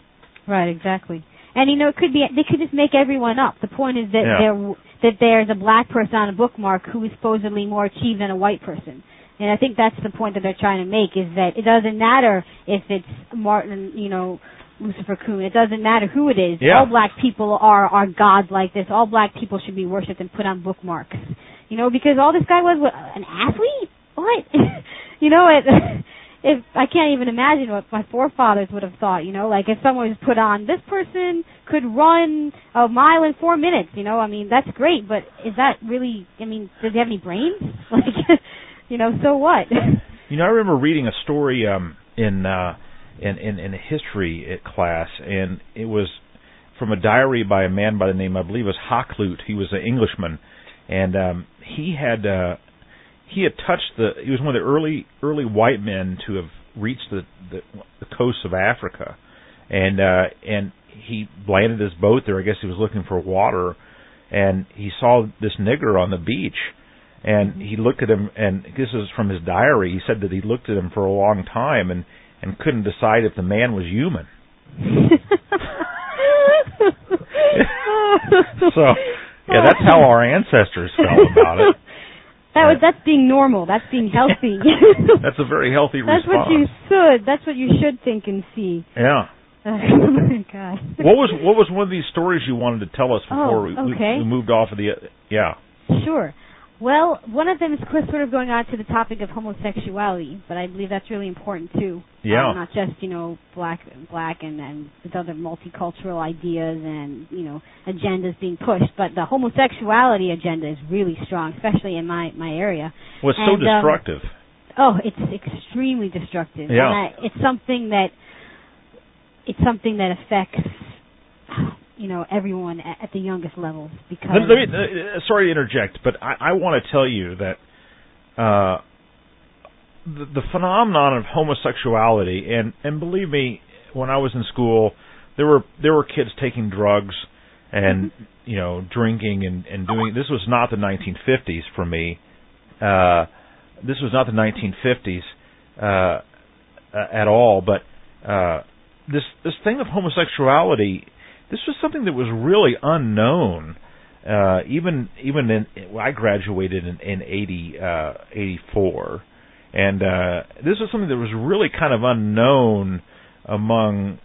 Right, exactly. And you know, it could be they could just make everyone up. The point is that Yeah. there that there's a black person on a bookmark who is supposedly more achieved than a white person. And I think that's the point that they're trying to make is that it doesn't matter if it's Martin, you know, Lucifer Coon. It doesn't matter who it is. Yeah. All black people are are gods like this. All black people should be worshipped and put on bookmarks. You know, because all this guy was what, an athlete. What? you know, it if I can't even imagine what my forefathers would have thought, you know, like if someone was put on this person could run a mile in four minutes, you know, I mean that's great, but is that really I mean, does he have any brains? Like you know, so what? You know, I remember reading a story um, in, uh, in in in a history uh, class, and it was from a diary by a man by the name I believe was Hakluyt. He was an Englishman, and um, he had uh, he had touched the. He was one of the early early white men to have reached the the, the coast of Africa, and uh, and he landed his boat there. I guess he was looking for water, and he saw this nigger on the beach and he looked at him, and this is from his diary. He said that he looked at him for a long time and and couldn't decide if the man was human. so, yeah, that's how our ancestors felt about it. That was that's being normal. That's being healthy. that's a very healthy response. That's what you should. That's what you should think and see. Yeah. oh my God. What was what was one of these stories you wanted to tell us before oh, okay. we, we moved off of the? Yeah. Sure. Well, one of them is sort of going on to the topic of homosexuality, but I believe that's really important too. Yeah. Um, not just you know black, black, and and with other multicultural ideas and you know agendas being pushed, but the homosexuality agenda is really strong, especially in my my area. Well, it's and, so destructive. Um, oh, it's extremely destructive. Yeah. And I, it's something that it's something that affects you know everyone at, at the youngest levels because let, let me, uh, sorry to interject but i, I want to tell you that uh the, the phenomenon of homosexuality and and believe me when i was in school there were there were kids taking drugs and mm-hmm. you know drinking and and doing this was not the 1950s for me uh this was not the 1950s uh at all but uh this this thing of homosexuality this was something that was really unknown. Uh, even even in well, I graduated in, in 80, uh, 84, and uh, this was something that was really kind of unknown among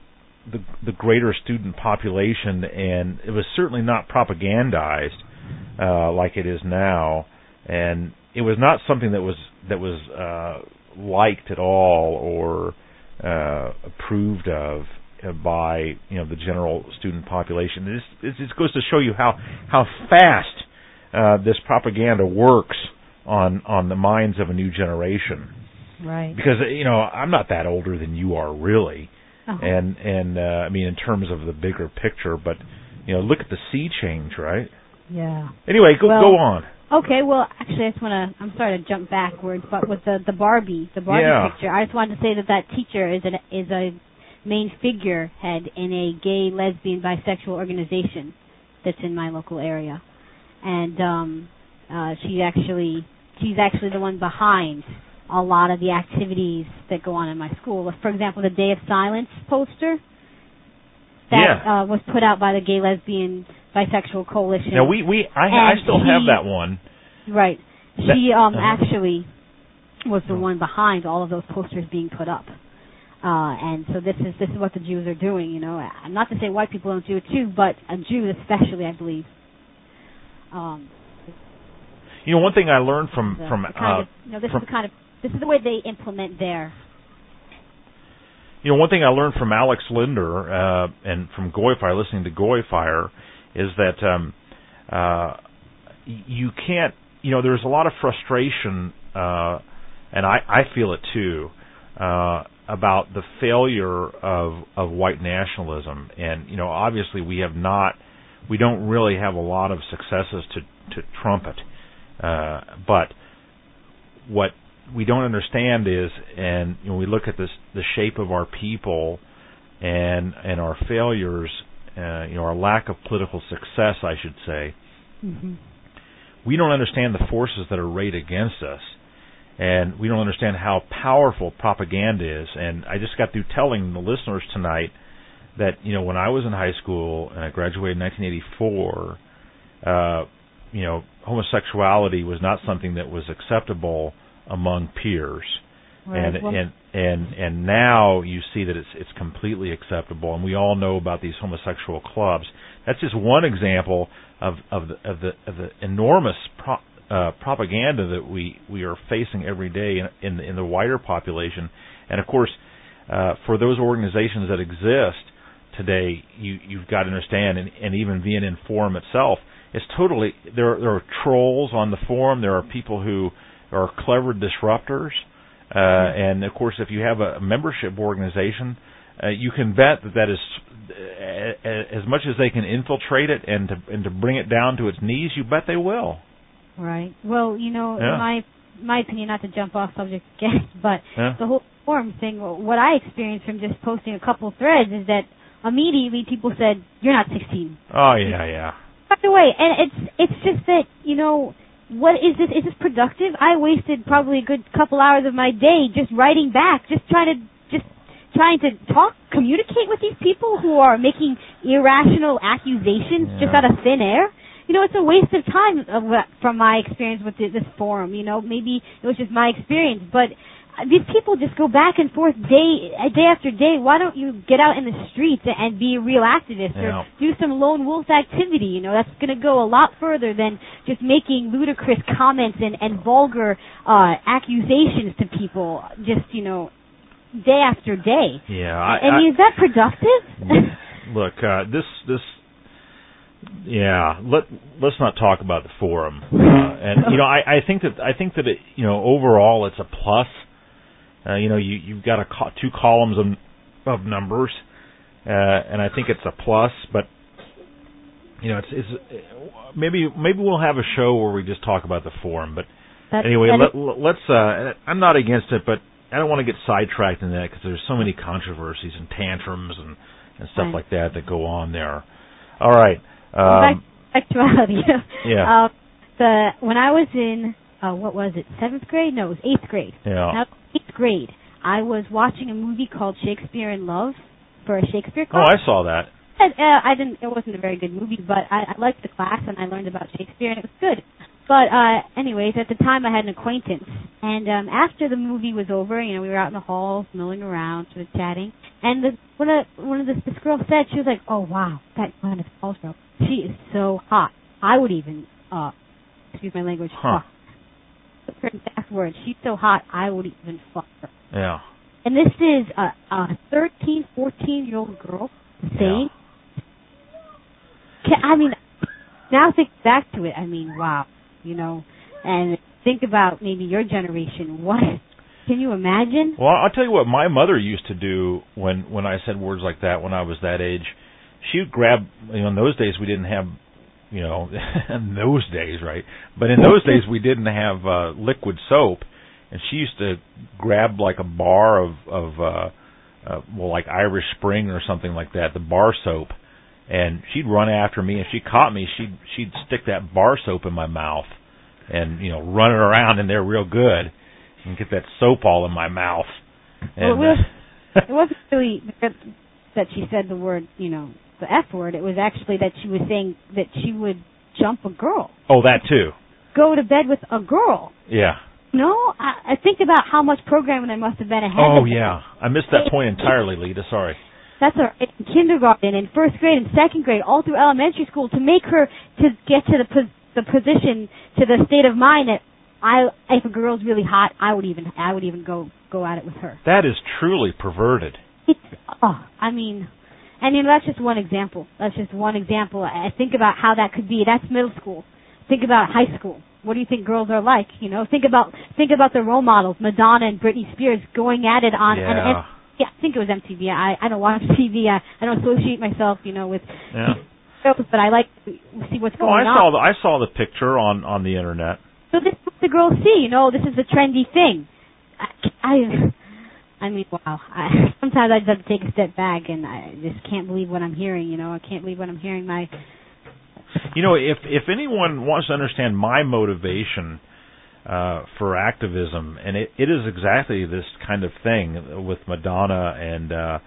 the the greater student population, and it was certainly not propagandized uh, like it is now, and it was not something that was that was uh, liked at all or uh, approved of by you know the general student population. This it just goes to show you how how fast uh, this propaganda works on on the minds of a new generation. Right. Because you know I'm not that older than you are really, uh-huh. and and uh, I mean in terms of the bigger picture, but you know look at the sea change, right? Yeah. Anyway, go well, go on. Okay, well, actually, I just want to. I'm sorry to jump backwards, but with the the Barbie, the Barbie yeah. picture, I just wanted to say that that teacher is an is a main figurehead in a gay, lesbian, bisexual organization that's in my local area, and um, uh, she actually she's actually the one behind a lot of the activities that go on in my school. For example, the Day of Silence poster that yeah. uh, was put out by the Gay, Lesbian, Bisexual Coalition. Now we we I, I still he, have that one. Right. That, she um uh, actually was the one behind all of those posters being put up. Uh, and so this is this is what the Jews are doing. You know, not to say white people don't do it too, but a Jew especially, I believe. Um, you know, one thing I learned from the, from the uh, of, you know, this from, is the kind of this is the way they implement their. You know, one thing I learned from Alex Linder uh, and from Goyfire, listening to Goyfire, is that um, uh, you can't. You know, there's a lot of frustration, uh, and I, I feel it too. Uh, about the failure of of white nationalism. And you know obviously we have not we don't really have a lot of successes to to trumpet uh, but what we don't understand is and you know, we look at this the shape of our people and and our failures uh, you know our lack of political success I should say. Mm-hmm. we don't understand the forces that are arrayed against us and we don't understand how powerful propaganda is. And I just got through telling the listeners tonight that you know when I was in high school and I graduated in 1984, uh, you know homosexuality was not something that was acceptable among peers. Right. And well, and and and now you see that it's it's completely acceptable, and we all know about these homosexual clubs. That's just one example of of the of the, of the enormous pro- uh, propaganda that we we are facing every day in in, in the wider population, and of course, uh, for those organizations that exist today, you you've got to understand, and, and even VNN Forum itself is totally there. There are trolls on the forum. There are people who are clever disruptors, uh, and of course, if you have a membership organization, uh, you can bet that that is uh, as much as they can infiltrate it and to and to bring it down to its knees. You bet they will. Right. Well, you know, Yeah. in my my opinion, not to jump off subject again, but Yeah. the whole forum thing. What I experienced from just posting a couple threads is that immediately people said, "You're not 16." Oh yeah, yeah. By the way, and it's it's just that you know what is this? Is this productive? I wasted probably a good couple hours of my day just writing back, just trying to just trying to talk, communicate with these people who are making irrational accusations Yeah. just out of thin air. You know, it's a waste of time of, from my experience with this forum. You know, maybe it was just my experience, but uh, these people just go back and forth day uh, day after day. Why don't you get out in the streets and be a real activist Yeah. or do some lone wolf activity? You know, that's going to go a lot further than just making ludicrous comments and and vulgar uh accusations to people. Just you know, day after day. Yeah, I, and I, is that productive? look, uh, this this yeah, let let's not talk about the forum. Uh, and you know, I I think that I think that it, you know, overall it's a plus. Uh, you know, you you've got a co- two columns of of numbers. Uh, and I think it's a plus, but you know, it's it's maybe maybe we'll have a show where we just talk about the forum, but anyway, let, let's. Uh, I'm not against it, but I don't want to get sidetracked in that because there's so many controversies and tantrums and and stuff Right. like that that go on there. All right. Well, back Um, sexuality. Yeah. Uh, the when I was in uh, what was it? Seventh grade? No, it was eighth grade. yeah. Now, eighth grade, I was watching a movie called Shakespeare in Love for a Shakespeare class. Oh. I saw that. And, uh, I didn't. It wasn't a very good movie, but I, I liked the class and I learned about Shakespeare and it was good. But uh anyways, at the time I had an acquaintance, and um after the movie was over, you know, we were out in the hall milling around, sort of chatting, and the one of one of the this girl said she was like, "Oh wow, that Gwyneth Paltrow, she is so hot. I would even uh excuse my language, Huh. fuck her exact words. She's so hot, I would even fuck her." Yeah. And this is a, a 13, 14 year old girl saying, Can, I mean, now think back to it. I mean, wow, you know, and think about maybe your generation. What can you imagine? Well, I'll tell you what my mother used to do when when I said words like that when I was that age. She would grab. You know, in those days we didn't have. You know, in those days, right? But in those days we didn't have uh liquid soap, and she used to grab like a bar of of uh, uh well like Irish Spring or something like that, the bar soap, and she'd run after me. If she caught me, she'd she'd stick that bar soap in my mouth, and you know run it around in there real good, and get that soap all in my mouth. And, Well, it uh, It wasn't really that, that she said the word, you know, the F word. It was actually that she was saying that she would jump a girl, oh, that too. go to bed with a girl. Yeah. No, I, I think about how much programming there must have been ahead. Oh yeah. I missed that point entirely, Lita. Sorry. That's her in kindergarten, in first grade, and second grade, all through elementary school, to make her to get to the pos- the position, to the state of mind that I, if a girl's really hot, I would even I would even go go at it with her. That is truly perverted. It's, oh, I mean, and you know that's just one example. That's just one example. I think about how that could be. That's middle school. Think about high school. What do you think girls are like? You know, think about think about the role models, Madonna and Britney Spears going at it on. Yeah. on yeah, I think it was MTV. I I don't watch TV. I I don't associate myself, you know, with Yeah. shows, but I like to see what's going on. Oh, going I on. saw the I saw the picture on on the internet. So this is what the girls see, you know, this is the trendy thing. I, I, I mean, wow. I, sometimes I just have to take a step back, and I just can't believe what I'm hearing. You know, I can't believe what I'm hearing. My You know, if if anyone wants to understand my motivation uh for activism and it, it is exactly this kind of thing with Madonna and uh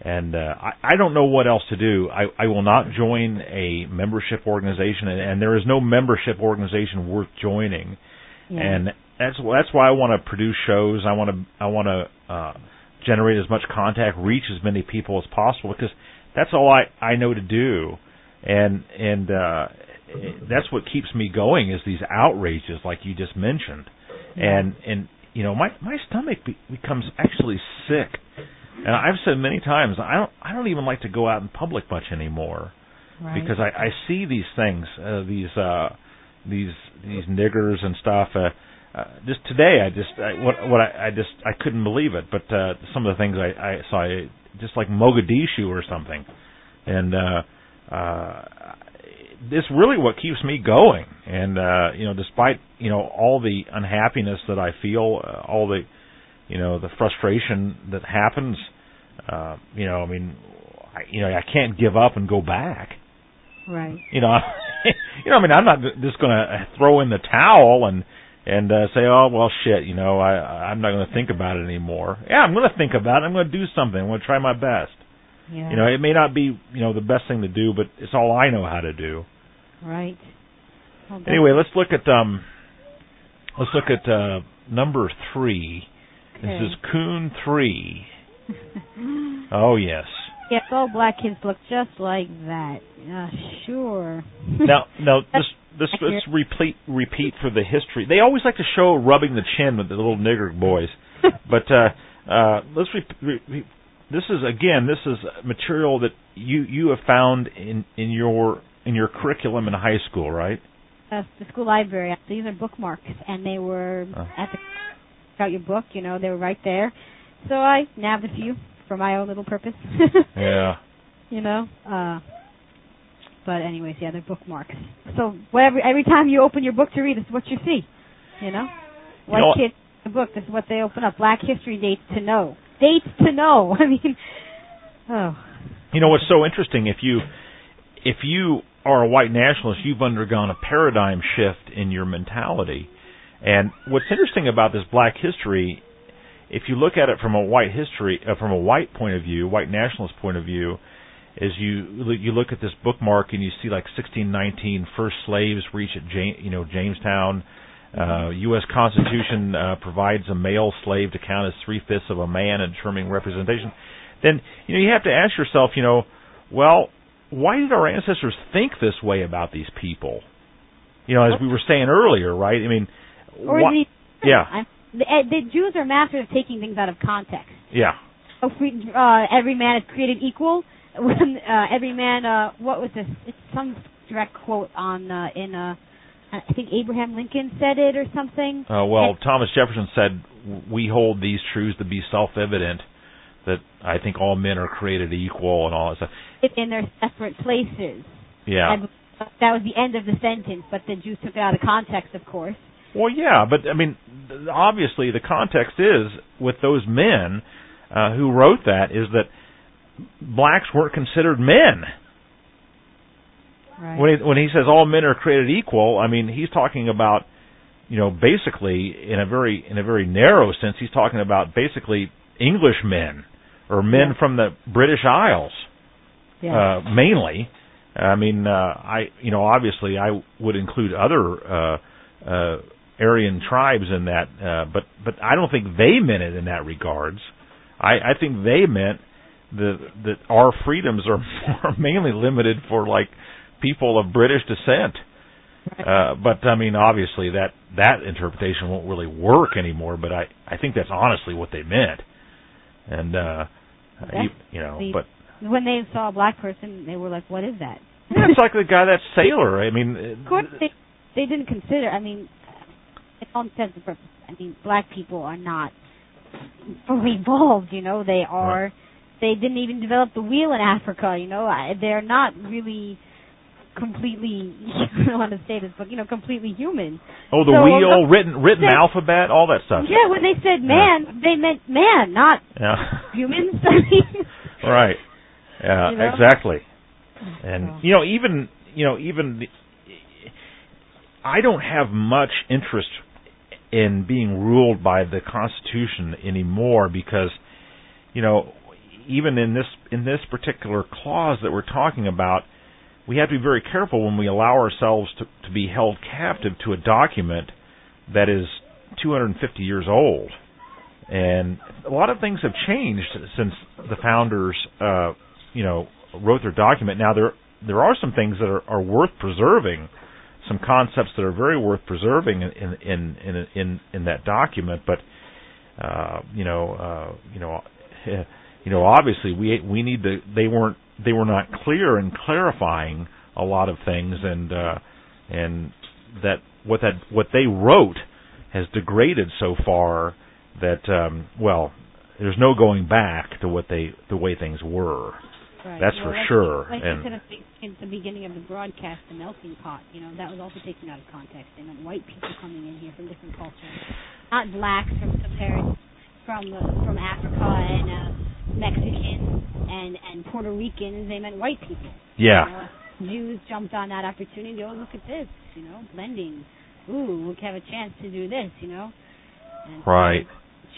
and uh I, I don't know what else to do. I I will not join a membership organization and, and there is no membership organization worth joining. yeah. and that's that's why I want to produce shows. I want to I want to uh, generate as much contact, reach as many people as possible because that's all I I know to do, and and uh, that's what keeps me going is these outrages like you just mentioned, and and you know my my stomach be, becomes actually sick, and I've said many times I don't I don't even like to go out in public much anymore right. because I, I see these things, uh, these uh, these these niggers and stuff. Uh, uh, just today, I just I, what what I, I just I couldn't believe it. But uh, some of the things I, I saw, just like Mogadishu or something, and uh, uh, it's really what keeps me going. And uh, you know, despite you know all the unhappiness that I feel, uh, all the you know the frustration that happens, uh, you know, I mean, I, you know, I can't give up and go back right. you know you know, I mean, I'm not just going to throw in the towel and and uh, say, oh well, shit, you know, I I'm not going to think about it anymore. Yeah, I'm going to think about it. I'm going to do something. I'm going to try my best. Yeah. You know, it may not be you know the best thing to do, but it's all I know how to do. Right. Well, Anyway, let's look at um, let's look at uh, number three. This is Coon three. Oh yes. Yes, all black kids look just like that. Uh, sure. Now, now this this let's repeat repeat for the history. They always like to show rubbing the chin with the little nigger boys, but uh, uh, let's re- re- this is again this is material that you you have found in in your in your curriculum in high school, right? uh, the school library. These are bookmarks, and they were Oh. at the got your book. You know, they were right there. So I nabbed a few for my own little purpose. Yeah. you know. Uh, but anyways, yeah, they're bookmarks. So whatever, every time you open your book to read, this is what you see. You know, You white know- kids, the book. This is what they open up. Black history dates to know. Dates to know. I mean, oh, You know what's so interesting if you if you are a white nationalist, you've undergone a paradigm shift in your mentality. And what's interesting about this black history, if you look at it from a white history uh, from a white point of view, white nationalist point of view, is you you look at this bookmark and you see like 1619 first slaves reach at you know Jamestown. Uh, U.S. Constitution uh, provides a male slave to count as three fifths of a man in determining representation. Then you know you have to ask yourself, you know, well, why did our ancestors think this way about these people? You know, as we were saying earlier, right? I mean, or why- the yeah. I'm, the, the Jews are masters of taking things out of context. yeah, Oh, free, uh, every man is created equal. When uh, every man, uh, what was this? It's some direct quote on uh, in uh, I think Abraham Lincoln said it or something. Uh, well, And- Thomas Jefferson said, "We hold these truths to be self-evident that I think all men are created equal and all that stuff." in their separate places. Yeah. Believe that was the end of the sentence, but the Jews took it out of context, of course. Well, yeah, but I mean, obviously the context is with those men uh, who wrote that is that blacks weren't considered men. Right. When he, when he says all men are created equal, I mean he's talking about you know basically in a very in a very narrow sense he's talking about basically English men or men Yeah. from the British Isles yeah. uh, mainly. I mean, uh, I you know obviously I would include other uh, uh, Aryan tribes in that, uh, but but I don't think they meant it in that regards. I, I think they meant the that our freedoms are more mainly limited for like people of British descent. Uh, but I mean, obviously that that interpretation won't really work anymore. But I I think that's honestly what they meant, and uh, you, you know, the- but when they saw a black person, they were like, "What is that?" yeah, it's like the guy that sailor. I mean, Of course, they they didn't consider. I mean, it's all intents and purposes, I mean, black people are not fully evolved. You know, they are. They didn't even develop the wheel in Africa. You know, I, they're not really completely. I don't want to say this, but you know, completely human. oh, the So, wheel, the- written written the- alphabet, all that stuff. Yeah, when they said man, they meant man, not Yeah. humans. I mean, right. Yeah, You know? exactly. Oh, and So. you know, even you know, even the, I don't have much interest in being ruled by the Constitution anymore because you know, even in this in this particular clause that we're talking about, we have to be very careful when we allow ourselves to, to be held captive to a document that is 250 years old. And a lot of things have changed since the founders, uh, you know, wrote their document. Now there there are some things that are, are worth preserving, some concepts that are very worth preserving in in in in, in, that document. But uh, you know, uh, you know, you know, obviously we we need to. They weren't they were not clear in clarifying a lot of things, and uh, and that what that what they wrote has degraded so far that um, well, there's no going back to what they the way things were. Right. That's Well, for like, sure, Like and- you said at the, beginning of the broadcast, the melting pot, you know, that was also taken out of context. They meant white people coming in here from different cultures, not blacks from compared from from Africa and uh, Mexicans and and Puerto Ricans. They meant white people. Yeah. You know? Jews jumped on that opportunity. Oh, look at this, you know, blending. Ooh, we have a chance to do this, you know. And Right.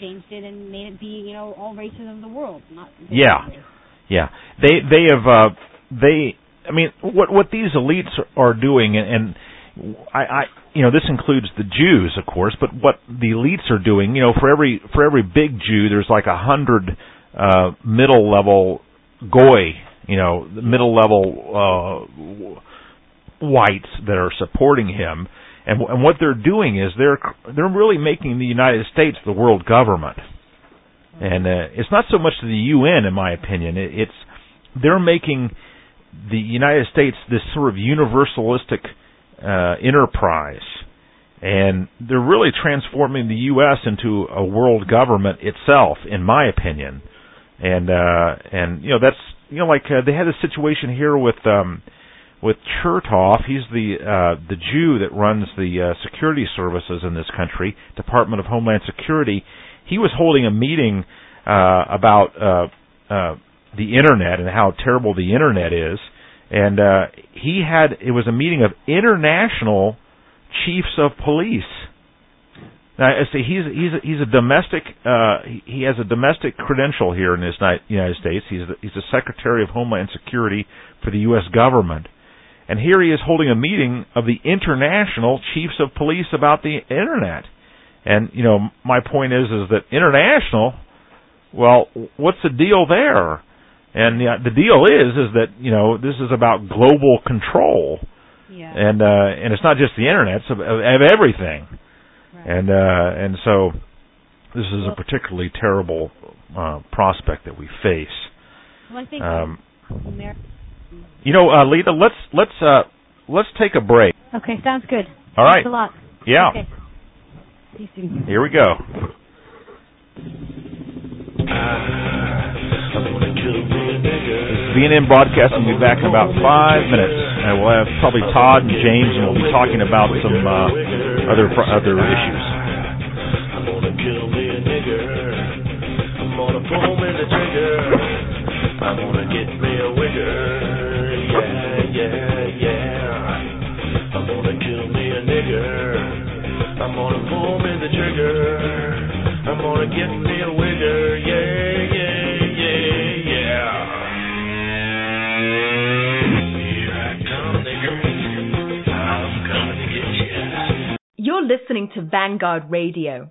Changed it and made it be, you know, all races of the world, not. Yeah. race. Yeah, they they have uh, they. I mean, what what these elites are doing, and, and I, I, you know, this includes the Jews, of course, but what the elites are doing, you know, for every for every big Jew, there's like a hundred uh, middle level goy, you know, middle level uh, whites that are supporting him, and and what they're doing is they're they're really making the United States the world government and uh, it's not so much the UN, in my opinion. It, it's they're making the United States this sort of universalistic uh, enterprise, and they're really transforming the U.S. into a world government itself, in my opinion. And uh, and you know that's you know like uh, they had a situation here with. Um, with Chertoff, he's the uh, the Jew that runs the uh, security services in this country, Department of Homeland Security, he was holding a meeting uh, about uh, uh, the internet and how terrible the internet is, and uh, he had it was a meeting of international chiefs of police. Now, I say he's he's a, he's a domestic uh, he, has a domestic credential here in this United States. He's the, he's the Secretary of Homeland Security for the U.S. government, and here he is holding a meeting of the international chiefs of police about the internet. And you know, my point is is that international. Well, what's the deal there? And the, the deal is is that you know this is about global control, Yeah. and uh, and it's not just the internet, it's of, of everything. Right. And uh, and so this is a particularly terrible uh, prospect that we face. Well, I think Um, you know, uh, Lita, let's let's uh, let's take a break. Okay, sounds good. All right. Thanks a lot. Yeah. Okay. See you soon. Here we go. VNN Broadcasting will be back in about five minutes. And we'll have probably Todd and James, and we'll be talking about some uh, other other issues. I'm gonna kill me a nigger. I'm gonna pull me the trigger. I'm gonna get me a wigger. Yeah, yeah, yeah. I'm gonna kill me a nigger. I'm gonna pull me the trigger. I'm gonna get me a wigger. You're listening to Vanguard Radio.